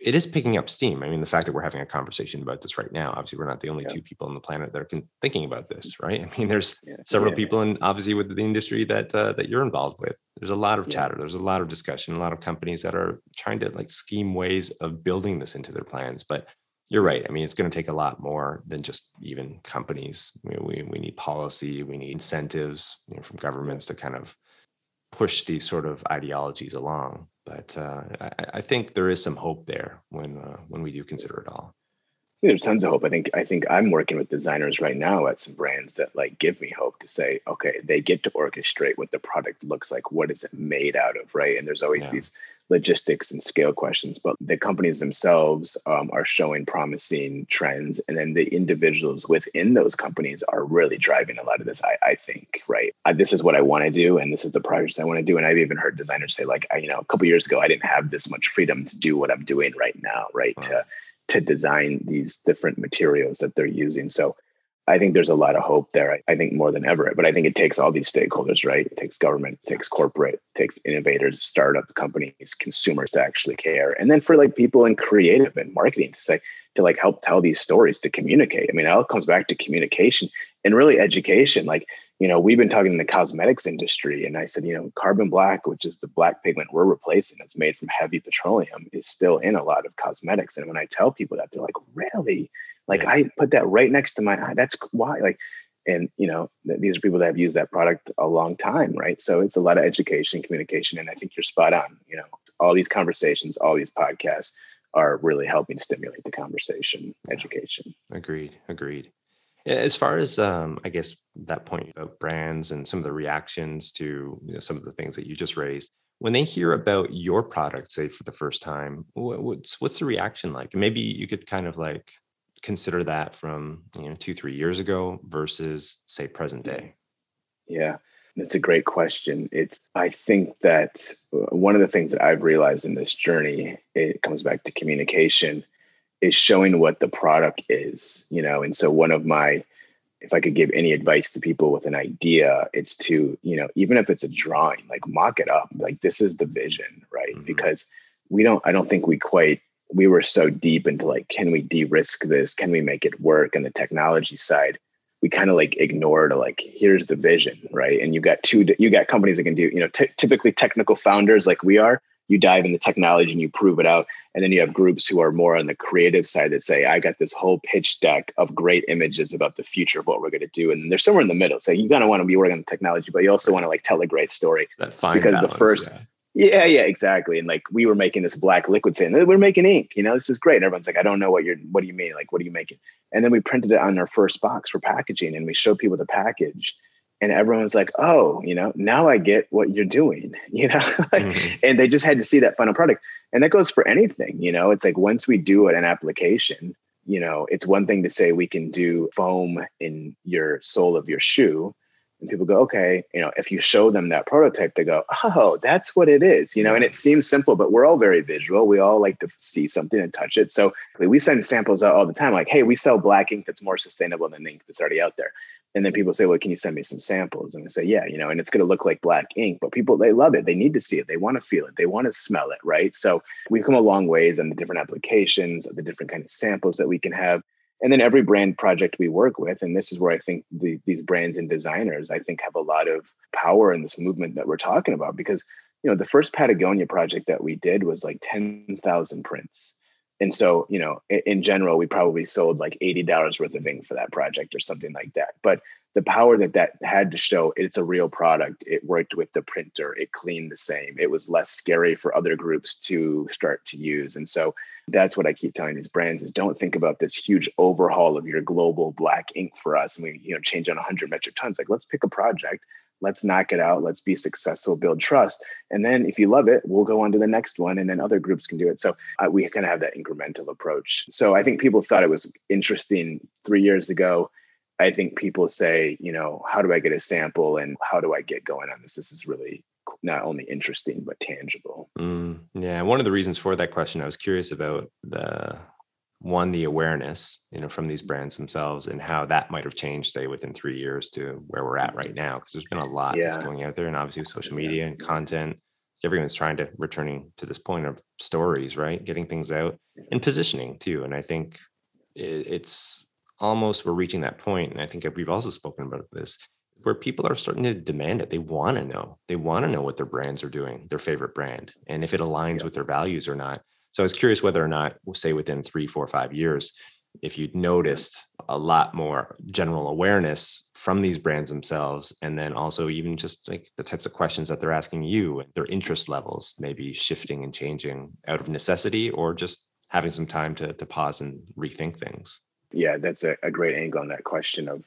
it is picking up steam. I mean, the fact that we're having a conversation about this right now, obviously, we're not the only yeah. two people on the planet that are thinking about this, right? I mean, there's yeah. several yeah. people, and obviously with the industry that uh, that you're involved with. There's a lot of chatter. There's a lot of discussion. A lot of companies that are trying to like scheme ways of building this into their plans. But you're right. I mean, it's going to take a lot more than just even companies. I mean, we we need policy. We need incentives you know, from governments to kind of push these sort of ideologies along. But uh, I, I, think there is some hope there when uh, when we do consider it all. There's tons of hope. I think I think I'm working with designers right now at some brands that like give me hope to say, okay, they get to orchestrate what the product looks like. What is it made out of, right? And there's always yeah. these logistics and scale questions, but the companies themselves um, are showing promising trends. And then the individuals within those companies are really driving a lot of this, I, I think, right? I, this is what I want to do, and this is the projects I want to do. And I've even heard designers say, like, I, you know, a couple years ago, I didn't have this much freedom to do what I'm doing right now, right? Wow. To, to design these different materials that they're using. So I think there's a lot of hope there. I, think more than ever. But I think it takes all these stakeholders, right? It takes government, it takes corporate, it takes innovators, startup companies, consumers to actually care. And then for like people in creative and marketing to say, to like help tell these stories, to communicate. I mean, it all comes back to communication and really education. Like, you know, we've been talking in the cosmetics industry, and I said, you know, carbon black, which is the black pigment we're replacing, that's made from heavy petroleum, is still in a lot of cosmetics. And when I tell people that, they're like, really? Like yeah. I put that right next to my eye. That's why. Like, and you know, th- these are people that have used that product a long time, right? So it's a lot of education, communication, and I think you're spot on. You know, all these conversations, all these podcasts are really helping stimulate the conversation, education. Agreed. Agreed. As far as um, I guess that point about brands and some of the reactions to you know, some of the things that you just raised, when they hear about your product, say for the first time, what's what's the reaction like? Maybe you could kind of like consider that from you know two three years ago versus say present day? Yeah that's a great question. It's i think that uh, one of the things that i've realized in this journey it comes back to communication is showing what the product is you know? And so one of my if i could give any advice to people with an idea it's to you know even if it's a drawing like mock it up. Like this is the vision right? Mm-hmm. because we don't i don't think we quite we were so deep into like, can we de-risk this? Can we make it work? And the technology side, we kind of like ignored like, here's the vision, right? And you got two, you got companies that can do, you know, t- typically technical founders like we are. You dive in the technology and you prove it out, and then you have groups who are more on the creative side that say, "I got this whole pitch deck of great images about the future of what we're going to do," and then there's somewhere in the middle. So you kind of want to be working on the technology, but you also want to like tell a great story. That fine because balance, the first. Yeah yeah, yeah, exactly. And like we were making this black liquid saying we're making ink, you know, this is great. And everyone's like, I don't know what you're what do you mean? Like, what are you making? And then we printed it on our first box for packaging and we showed people the package. And everyone's like, oh, you know, now I get what you're doing, you know, mm-hmm. and they just had to see that final product. And that goes for anything, you know, it's like once we do it an application, you know, it's one thing to say we can do foam in your sole of your shoe and people go okay you know if you show them that prototype they go oh that's what it is you know and it seems simple but we're all very visual. We all like to see something and touch it. So we send samples out all the time like hey we sell black ink that's more sustainable than ink that's already out there. And then people say well can you send me some samples? And i say yeah you know and it's going to look like black ink but people they love it. They need to see it. They want to feel it. They want to smell it right? So we've come a long ways on the different applications the different kind of samples that we can have and then every brand project we work with and this is where i think the, these brands and designers i think have a lot of power in this movement that we're talking about because you know the first patagonia project that we did was like 10,000 prints. And so you know in, in general we probably sold like $80 worth of ink for that project or something like that. But the power that that had to show it's a real product. It worked with the printer. It cleaned the same. It was less scary for other groups to start to use. And so that's what i keep telling these brands is don't think about this huge overhaul of your global black ink for us. And we you know change on 100 metric tons. Like let's pick a project. Let's knock it out. Let's be successful build trust. And then if you love it we'll go on to the next one and then other groups can do it. So uh, we kind of have that incremental approach. So i think people thought it was interesting three years ago I think people say, you know, how do I get a sample and how do I get going on this? This is really not only interesting but tangible. Mm, yeah, one of the reasons for that question, I was curious about the one the awareness you know from these brands themselves and how that might have changed say within three years to where we're at right now because there's been a lot yeah. that's going out there and obviously social media and content everyone's trying to returning to this point of stories right getting things out and positioning too and i think it's almost we're reaching that point and i think we've also spoken about this where people are starting to demand it they want to know they want to know what their brands are doing their favorite brand and if it aligns yeah. with their values or not so I was curious whether or not, say, within three, four, five years, if you'd noticed a lot more general awareness from these brands themselves, and then also even just like the types of questions that they're asking you, their interest levels maybe shifting and changing out of necessity or just having some time to, to pause and rethink things. Yeah, that's a, a great angle on that question of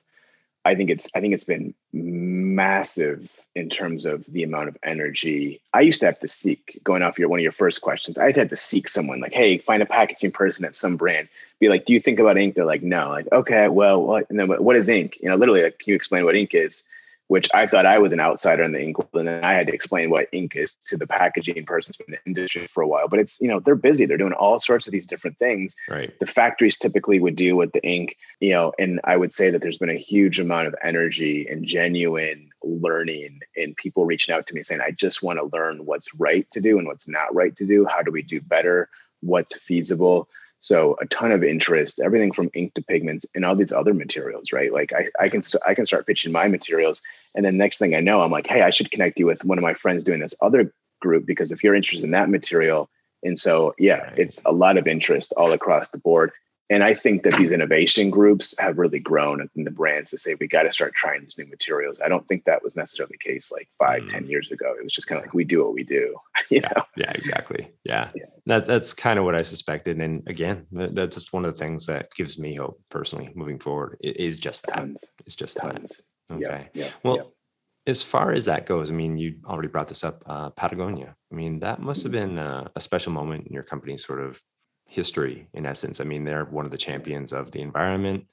I think it's I think it's been massive in terms of the amount of energy. I used to have to seek going off your one of your first questions. I had to seek someone like, hey, find a packaging person at some brand. Be like, do you think about ink? They're like, no. Like, okay, well, what? And then what is ink? You know, literally, like, can you explain what ink is? Which I thought I was an outsider in the ink world. And then I had to explain what ink is to the packaging persons in the industry for a while. But it's, you know, they're busy. They're doing all sorts of these different things. Right. The factories typically would deal with the ink, you know, and I would say that there's been a huge amount of energy and genuine learning and people reaching out to me saying, I just want to learn what's right to do and what's not right to do. How do we do better? What's feasible? So a ton of interest, everything from ink to pigments and all these other materials, right? Like I, I can I can start pitching my materials, and then next thing I know, I'm like, hey, I should connect you with one of my friends doing this other group because if you're interested in that material, and so yeah, right. it's a lot of interest all across the board. And I think that these innovation groups have really grown in the brands to say we got to start trying these new materials. I don't think that was necessarily the case like five, mm. ten years ago. It was just kind of like we do what we do. You yeah, know? yeah, exactly. Yeah. yeah. That, that's kind of what I suspected. And again, that's just one of the things that gives me hope personally moving forward. It is just that. Tons. It's just Tons. that. Okay. Yeah, well, as far as that goes, I mean, you already brought this up, uh, Patagonia. I mean, that must have mm-hmm. been a, a special moment in your company, sort of history in essence. I mean, they're one of the champions of the environment.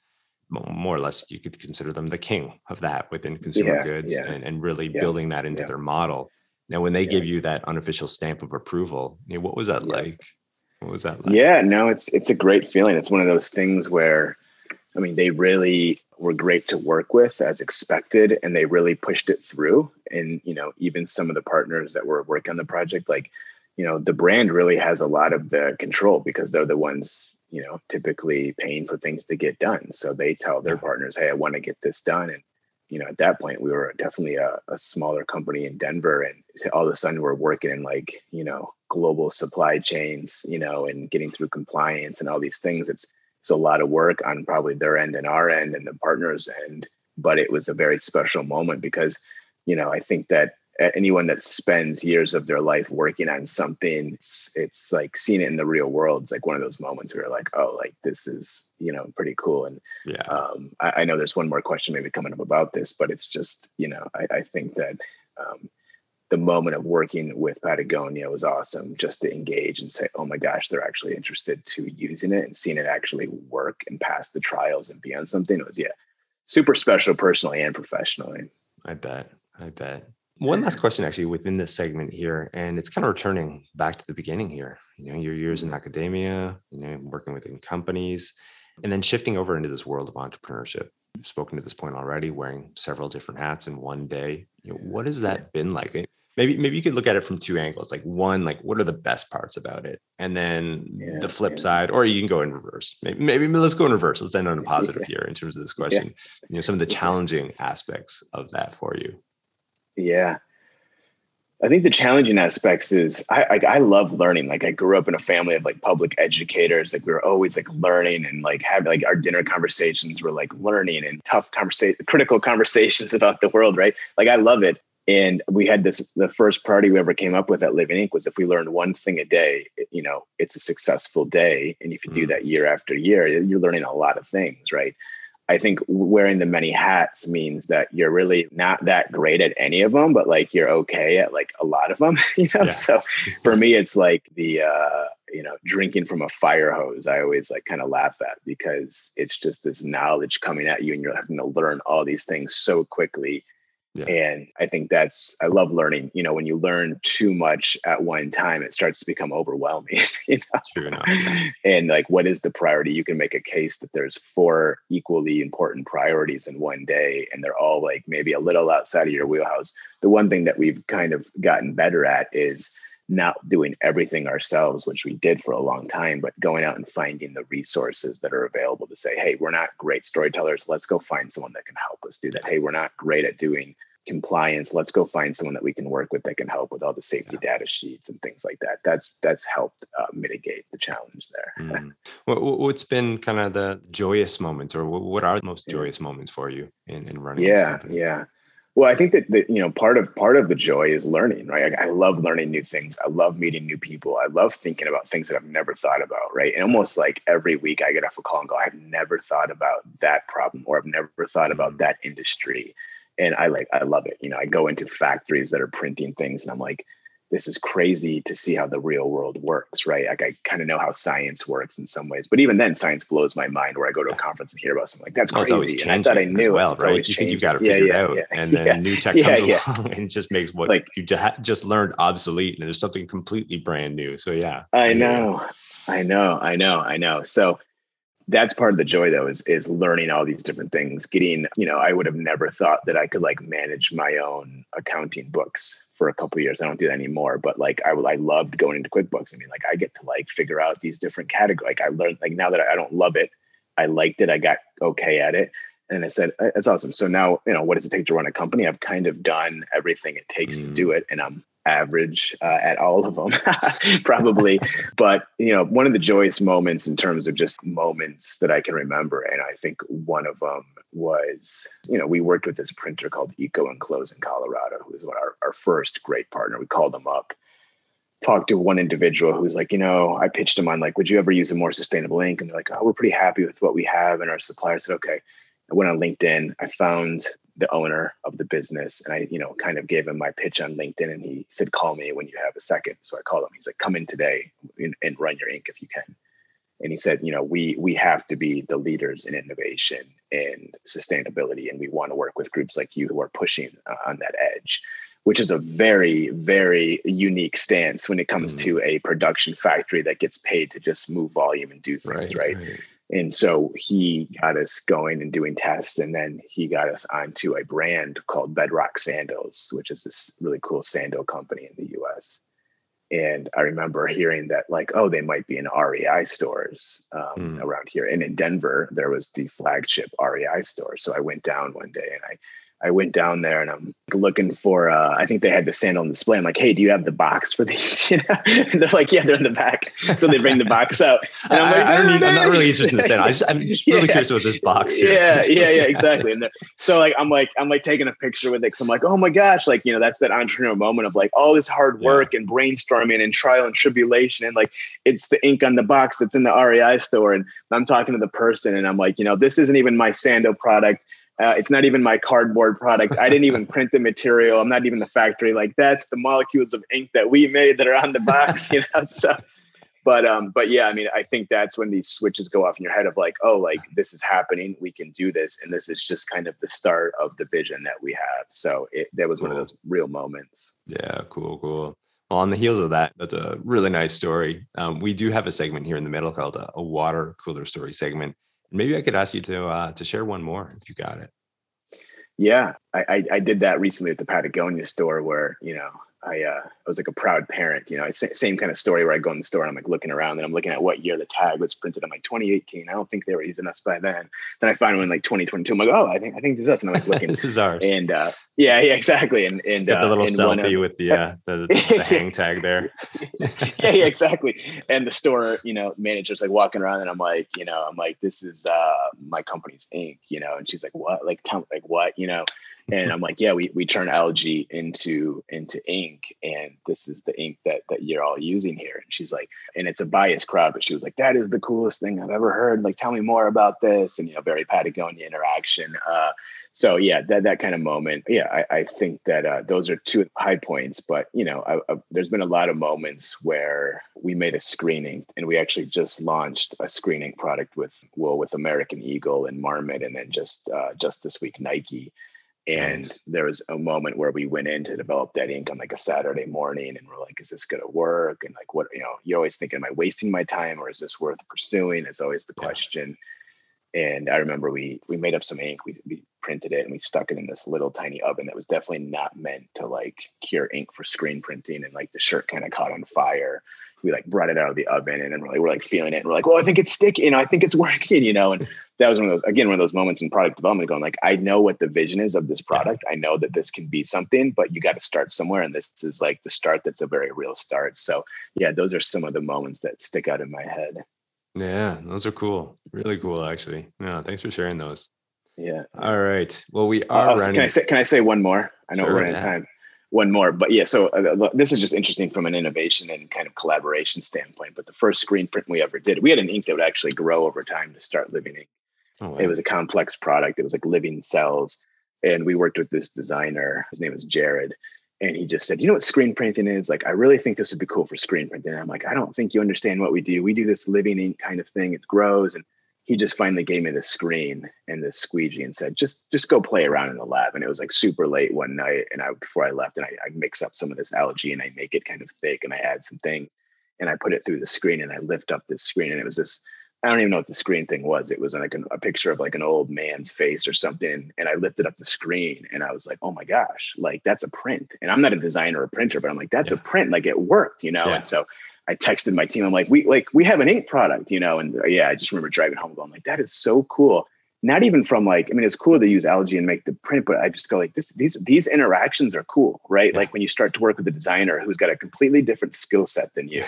More or less, you could consider them the king of that within consumer yeah, goods yeah. And, and really yeah, building that into their model. Now, when they give you that unofficial stamp of approval, you know, what was that like? What was that like? Yeah, no, it's it's a great feeling. It's one of those things where, I mean, they really were great to work with as expected, and they really pushed it through. And you know, even some of the partners that were working on the project, like you know the brand really has a lot of the control because they're the ones you know typically paying for things to get done. So they tell their partners hey i want to get this done. And you know at that point we were definitely a, a smaller company in denver and all of a sudden we're working in like you know global supply chains you know and getting through compliance and all these things. It's it's a lot of work on probably their end and our end and the partners end but it was a very special moment because you know i think that anyone that spends years of their life working on something it's, it's like seeing it in the real world. It's like one of those moments where you're like oh like this is you know pretty cool. And yeah. um, I, I, know there's one more question maybe coming up about this but it's just you know i, I think that um, the moment of working with patagonia was awesome just to engage and say oh my gosh they're actually interested to using it and seeing it actually work and pass the trials and be on something. It was yeah super special personally and professionally. I bet. I bet one last mm-hmm. question actually within this segment here and it's kind of returning back to the beginning here. You know your years in mm-hmm. academia you know working within companies and then shifting over into this world of entrepreneurship. You've spoken to this point already wearing several different hats in one day. You know what has that been like? Maybe maybe you could look at it from two angles like one like what are the best parts about it? And then yeah, the flip yeah. side or you can go in reverse. Maybe, maybe let's go in reverse. Let's end on a positive here in terms of this question. Yeah. you know some of the challenging aspects of that for you yeah. I think the challenging aspects is I, I, I love learning. Like I grew up in a family of like public educators. Like we were always like learning and like having like our dinner conversations were like learning and tough conversation, critical conversations about the world. Right. Like I love it. And we had this the first party we ever came up with at Living Ink was if we learned one thing a day, you know, it's a successful day. And if you mm. do that year after year, you're learning a lot of things, right? I think wearing the many hats means that you're really not that great at any of them, but like you're okay at like a lot of them, you know? Yeah. So for me, it's like the, uh, you know, drinking from a fire hose. I always like kind of laugh at because it's just this knowledge coming at you and you're having to learn all these things so quickly. Yeah. And I think that's I love learning. You know, when you learn too much at one time, it starts to become overwhelming. You know? True enough. And like, what is the priority? You can make a case that there's four equally important priorities in one day, and they're all like maybe a little outside of your wheelhouse. The one thing that we've kind of gotten better at is not doing everything ourselves, which we did for a long time, but going out and finding the resources that are available to say, hey, we're not great storytellers. Let's go find someone that can help us do that. Hey, we're not great at doing compliance. Let's go find someone that we can work with that can help with all the safety data sheets and things like that. That's that's helped uh, mitigate the challenge there. mm. What's been kind of the joyous moments, or what are the most joyous moments for you in, in running? Yeah, yeah. Well, I think that, that you know part of part of the joy is learning, right? I, I, love learning new things. I love meeting new people. I love thinking about things that I've never thought about, right? And almost like every week I get off a call and go, I've never thought about that problem, or I've never thought about mm. that industry, and I like I love it. You know, I go into factories that are printing things, and I'm like, this is crazy to see how the real world works, right? Like I kind of know how science works in some ways, but even then, science blows my mind. Where I go to a conference and hear about something like that's oh, crazy. And I thought I knew well, right? You think you've got to figure yeah, yeah, it out, yeah, and then new tech comes along and just makes what like, you just learned obsolete, and there's something completely brand new. So yeah, I know, I know, I know, I know. So that's part of the joy though is is learning all these different things getting you know i would have never thought that i could like manage my own accounting books for a couple years. I don't do that anymore but like i i loved going into quickbooks. I mean like i get to like figure out these different categories like i learned like now that i don't love it i liked it i got okay at it and i said that's awesome. So now you know what does it take to run a company? I've kind of done everything it takes mm. to do it and i'm average uh, at all of them probably. But you know one of the joyous moments in terms of just moments that i can remember and i think one of them was you know we worked with this printer called EcoEnclose in colorado who was our, our first great partner we called them up talked to one individual who's like you know i pitched them on like would you ever use a more sustainable ink and they're like oh we're pretty happy with what we have and our supplier said okay i went on linkedin i found the owner of the business and I, you know, kind of gave him my pitch on LinkedIn and he said, call me when you have a second. So I called him. He's like, come in today and, and run your ink if you can. And he said, you know, we we have to be the leaders in innovation and sustainability, and we want to work with groups like you who are pushing uh, on that edge, which is a very very unique stance when it comes mm-hmm. to a production factory that gets paid to just move volume and do things, right? right? right. And so he got us going and doing tests. And then he got us onto a brand called Bedrock Sandals, which is this really cool sandal company in the US. And I remember hearing that, like, oh, they might be in REI stores um, mm. around here. And in Denver, there was the flagship REI store. So I went down one day and I I went down there and I'm looking for, uh, I think they had the sandal on display. I'm like, hey, do you have the box for these? You know? and they're like, yeah, they're in the back. So they bring the box out. And I'm like, I, I am not really interested in the sandal. I just, I'm just really yeah. curious about this box here. Yeah, yeah, yeah, exactly. And so like, I'm like, I'm like taking a picture with it. Cause I'm like, oh my gosh, like, you know, that's that entrepreneur moment of like all this hard work yeah. and brainstorming and trial and tribulation. And like, it's the ink on the box that's in the REI store. And I'm talking to the person and I'm like, you know, this isn't even my sandal product uh, it's not even my cardboard product. I didn't even print the material. I'm not even the factory. Like that's the molecules of ink that we made that are on the box, you know. So, but um, but yeah, I mean, I think that's when these switches go off in your head of like, oh, like this is happening. We can do this, and this is just kind of the start of the vision that we have. So it, that was cool. one of those real moments. Yeah, cool, cool. Well, on the heels of that, that's a really nice story. Um, we do have a segment here in the middle called a, a water cooler story segment Maybe I could ask you to uh, to share one more if you got it. Yeah, I, I, I did that recently at the Patagonia store where you know I uh, was like a proud parent. You know, it's same kind of story where I go in the store and I'm like looking around and I'm looking at what year the tag was printed. I'm like 2018. I don't think they were using us by then. Then I find one like 2022. I'm like, oh, I think I think this is us. And I'm like looking, this is ours. And uh, yeah, yeah, exactly. And and uh, the little selfie of, with the, uh, the the hang tag there. yeah, yeah, exactly. And the store, you know, manager's like walking around and I'm like, you know, I'm like, this is uh my company's ink, you know, and she's like, what? Like, tell me, like what? You know and I'm like, yeah, we we turn algae into into ink, and this is the ink that that you're all using here. And she's like, and it's a biased crowd, but she was like, that is the coolest thing I've ever heard. Like, tell me more about this, and you know, very Patagonia interaction. Uh, so yeah, that that kind of moment. Yeah, I, I think that uh, those are two high points. But you know, I, I, there's been a lot of moments where we made a screening, and we actually just launched a screening product with well with American Eagle and Marmot, and then just uh, just this week Nike And nice. there was a moment where we went in to develop that ink on like a Saturday morning and we're like, is this going to work? And like, what, you know, you're always thinking, am I wasting my time or is this worth pursuing? Is always the yeah. question. And I remember we, we made up some ink, we, we printed it and we stuck it in this little tiny oven that was definitely not meant to like cure ink for screen printing. And like the shirt kind of caught on fire we like brought it out of the oven and then we're like, we're like feeling it. And we're like, well, I think it's sticky, you know, I think it's working, you know. And that was one of those, again, one of those moments in product development going like, I know what the vision is of this product. I know that this can be something, but you got to start somewhere. And this is like the start that's a very real start. So yeah, those are some of the moments that stick out in my head. Yeah, those are cool. Really cool, actually. Yeah, thanks for sharing those. Yeah. All right. Well, we are. Uh, running... Can I say? Can I say one more? I know sure, we're out of time one more. But yeah, so uh, this is just interesting from an innovation and kind of collaboration standpoint. But the first screen print we ever did, we had an ink that would actually grow over time to start living ink. Oh, wow. It was a complex product. It was like living cells. And we worked with this designer. His name was Jared. And he just said, you know what screen printing is? Like, I really think this would be cool for screen printing. And I'm like, I don't think you understand what we do. We do this living ink kind of thing. It grows. And he just finally gave me the screen and the squeegee and said, just just go play around in the lab. And it was like super late one night. And I before I left and I, I mix up some of this algae and I make it kind of thick and I add some things and I put it through the screen and I lift up this screen and it was this I don't even know what the screen thing was. It was like an, a picture of like an old man's face or something. And I lifted up the screen and I was like, oh my gosh, like that's a print. And I'm not a designer or printer, but I'm like, that's yeah. a print. Like it worked, you know? Yeah. And so I texted my team. I'm like, we like we have an ink product, you know, and uh, yeah, I just remember driving home going like, that is so cool. Not even from like, I mean, it's cool to use algae and make the print, but I just go like, this these these interactions are cool, right? Yeah. Like when you start to work with a designer who's got a completely different skill set than you.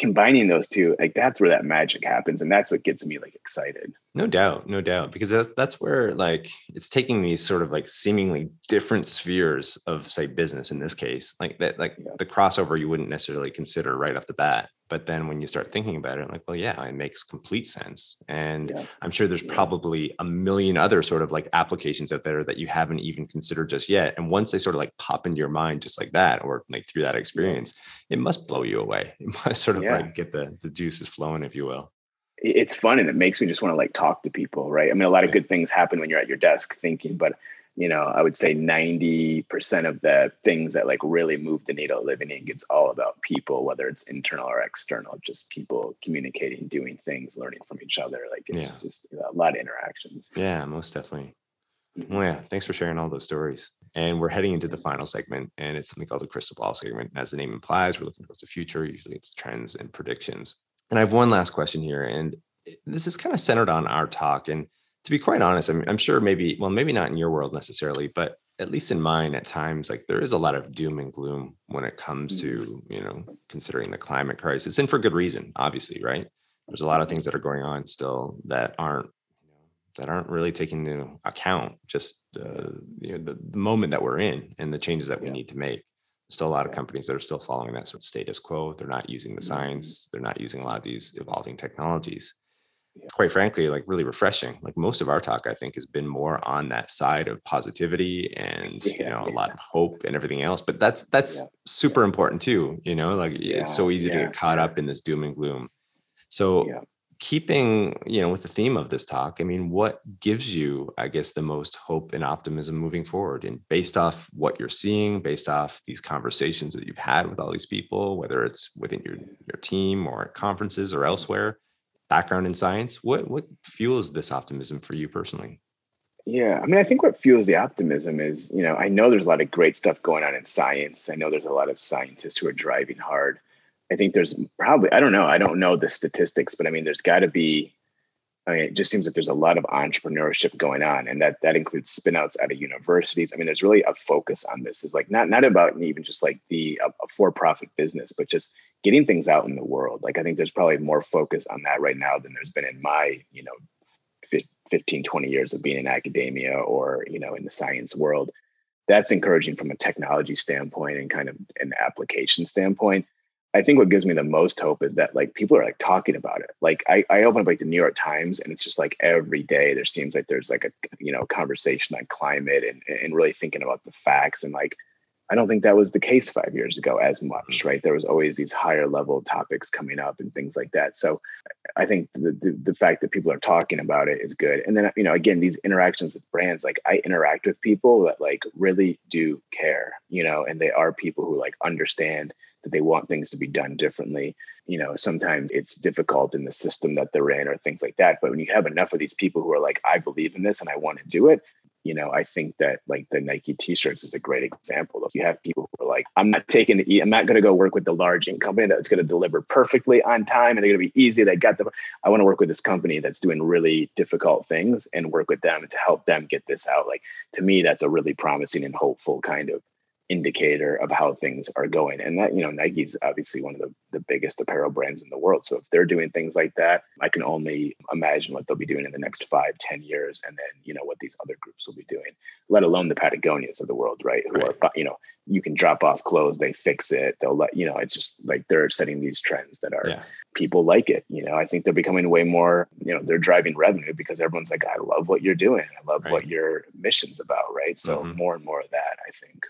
Combining those two, like that's where that magic happens. And that's what gets me like excited. No doubt, no doubt. Because that's that's where like it's taking these sort of like seemingly different spheres of say business in this case, like that, like yeah. the crossover you wouldn't necessarily consider right off the bat. But then when you start thinking about it, I'm like, well, yeah, it makes complete sense. And yeah. I'm sure there's probably a million other sort of like applications out there that you haven't even considered just yet. And once they sort of like pop into your mind just like that, or like through that experience, it must blow you away. It must sort of yeah. like get the the juices flowing, if you will. It's fun and it makes me just want to like talk to people, right? I mean, a lot of good things happen when you're at your desk thinking, but you know, I would say 90% of the things that like really move the needle living ink, it's all about people, whether it's internal or external, just people communicating, doing things, learning from each other. Like it's yeah. just a lot of interactions. Yeah, most definitely. Mm-hmm. Well, yeah, thanks for sharing all those stories. And we're heading into the final segment, and it's something called the crystal ball segment. As the name implies, we're looking towards the future. Usually it's trends and predictions. And I have one last question here, and this is kind of centered on our talk. And to be quite honest, I'm, I'm sure maybe, well, maybe not in your world necessarily, but at least in mine at times, like there is a lot of doom and gloom when it comes to, mm-hmm. you know, considering the climate crisis and for good reason, obviously, right? There's a lot of things that are going on still that aren't, you know, that aren't really taking into account just uh, you know, the, the moment that we're in and the changes that we yeah. need to make. There's still a lot of companies that are still following that sort of status quo. They're not using the mm-hmm. science. They're not using a lot of these evolving technologies quite frankly like really refreshing. Like most of our talk i think has been more on that side of positivity and yeah, you know a lot of hope and everything else but that's that's yeah. super important too you know like it's so easy to get caught up in this doom and gloom. So keeping you know with the theme of this talk i mean what gives you i guess the most hope and optimism moving forward? And based off what you're seeing based off these conversations that you've had with all these people whether it's within your your team or at conferences or elsewhere background in science. What what fuels this optimism for you personally? Yeah, I mean, I think what fuels the optimism is, you know, I know there's a lot of great stuff going on in science. I know there's a lot of scientists who are driving hard. I think there's probably, I don't know, I don't know the statistics, but I mean, there's got to be, I mean, it just seems like there's a lot of entrepreneurship going on, and that that includes spinouts out of universities. I mean, there's really a focus on this. Is like not not about even just like the a, a for-profit business, but just getting things out in the world. Like I think there's probably more focus on that right now than there's been in my, you know, 15, 20 years of being in academia or, you know, in the science world. That's encouraging from a technology standpoint and kind of an application standpoint. I think what gives me the most hope is that like people are like talking about it. Like I, I open up like the New York Times and it's just like every day there seems like there's like a you know conversation on climate and and really thinking about the facts and like I don't think that was the case five years ago as much, mm. right? There was always these higher level topics coming up and things like that. So I think the, the, the fact that people are talking about it is good. And then you know, again, these interactions with brands, like I interact with people that like really do care, you know, and they are people who like understand that they want things to be done differently. You know, sometimes it's difficult in the system that they're in or things like that. But when you have enough of these people who are like, I believe in this and I want to do it, you know, I think that like the Nike t-shirts is a great example If you have people who are like, I'm not taking the, I'm not going to go work with the large ink company that's going to deliver perfectly on time and they're going to be easy. They got the, I want to work with this company that's doing really difficult things and work with them to help them get this out. Like to me, that's a really promising and hopeful kind of indicator of how things are going. And that, you know, Nike's obviously one of the, the biggest apparel brands in the world. So if they're doing things like that, I can only imagine what they'll be doing in the next five, ten years. And then, you know, what these other groups will be doing, let alone the Patagonias of the world, right? Who right. are, you know, you can drop off clothes, they fix it. They'll let, you know, it's just like they're setting these trends that are yeah. people like it. You know, I think they're becoming way more, you know, they're driving revenue because everyone's like, I love what you're doing. I love right. what your mission's about. Right. So mm-hmm. more and more of that, I think.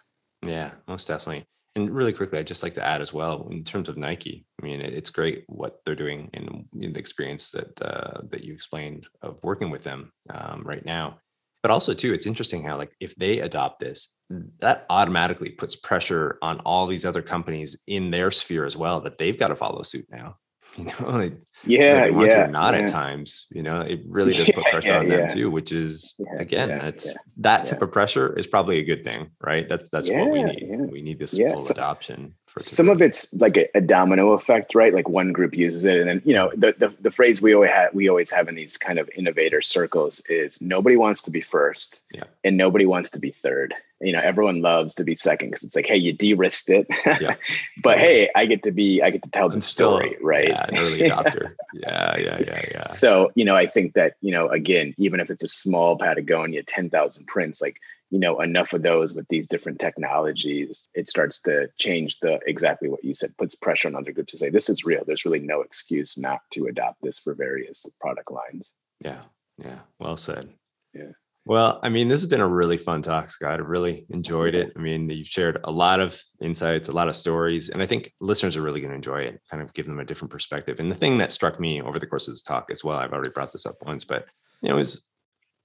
Yeah, most definitely. And really quickly, I'd just like to add as well in terms of Nike. I mean, it's great what they're doing and the experience that uh, that you explained of working with them um, right now. But also too, it's interesting how like if they adopt this, that automatically puts pressure on all these other companies in their sphere as well that they've got to follow suit now. You know like, yeah yeah not yeah. at times you know it really does put pressure yeah, on them too which is again that's that type of pressure is probably a good thing right? That's that's what we need. we need this full so, adoption some of it's like a, a, domino effect right? Like one group uses it and then you know the, the the phrase we always have we always have in these kind of innovator circles is nobody wants to be first and nobody wants to be third. You know everyone loves to be second because it's like hey you de-risked it. Yeah. but hey i get to be i get to tell the story right? yeah, an early adopter. Yeah yeah yeah yeah. So you know i think that you know again even if it's a small patagonia 10000 prints like you know enough of those with these different technologies it starts to change the exactly what you said puts pressure on other groups to say this is real. There's really no excuse not to adopt this for various product lines. Yeah. Yeah. Well said. Yeah. Well, I mean, this has been a really fun talk, Scott. I really enjoyed it. I mean, you've shared a lot of insights, a lot of stories, and I think listeners are really going to enjoy it, kind of give them a different perspective. And the thing that struck me over the course of this talk as well, I've already brought this up once, but you know, is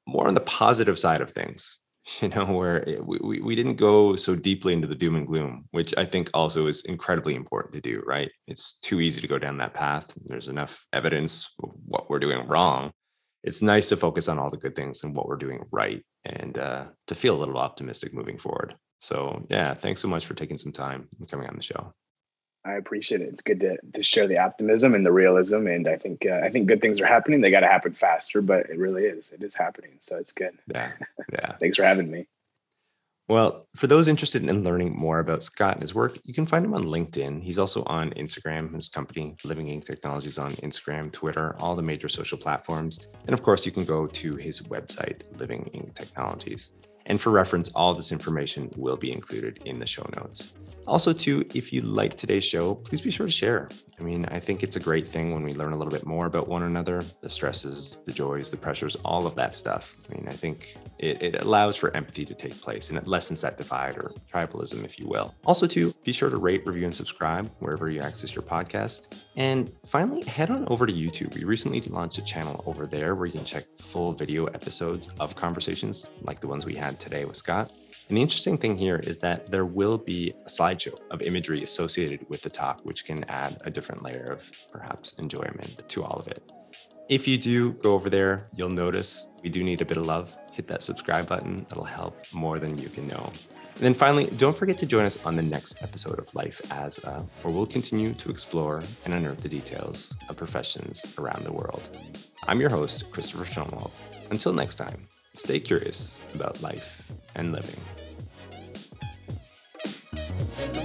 more on the positive side of things, you know, where we, we, we didn't go so deeply into the doom and gloom, which I think also is incredibly important to do, right? It's too easy to go down that path. There's enough evidence of what we're doing wrong it's nice to focus on all the good things and what we're doing right and uh, to feel a little optimistic moving forward. So, yeah, thanks so much for taking some time and coming on the show. I appreciate it. It's good to, to share the optimism and the realism, and I think uh, I think good things are happening. They got to happen faster, but it really is. It is happening, so it's good. Yeah, yeah. thanks for having me. Well, for those interested in learning more about Scott and his work, you can find him on LinkedIn. He's also on Instagram. His company, Living Ink Technologies, on Instagram, Twitter, all the major social platforms. And of course, you can go to his website, Living Ink Technologies. And for reference, all this information will be included in the show notes. Also, too, if you like today's show, please be sure to share. I mean, I think it's a great thing when we learn a little bit more about one another, the stresses, the joys, the pressures, all of that stuff. I mean, I think it, it allows for empathy to take place and it lessens that divide or tribalism, if you will. Also, too, be sure to rate, review, and subscribe wherever you access your podcast. And finally, head on over to YouTube. We recently launched a channel over there where you can check full video episodes of conversations like the ones we had today with Scott. And the interesting thing here is that there will be a slideshow of imagery associated with the talk, which can add a different layer of perhaps enjoyment to all of it. If you do go over there, you'll notice we do need a bit of love. Hit that subscribe button, it'll help more than you can know. And then finally, don't forget to join us on the next episode of Life as a, where we'll continue to explore and unearth the details of professions around the world. I'm your host, Christopher Schoenwald. Until next time, stay curious about life and living. Thank you.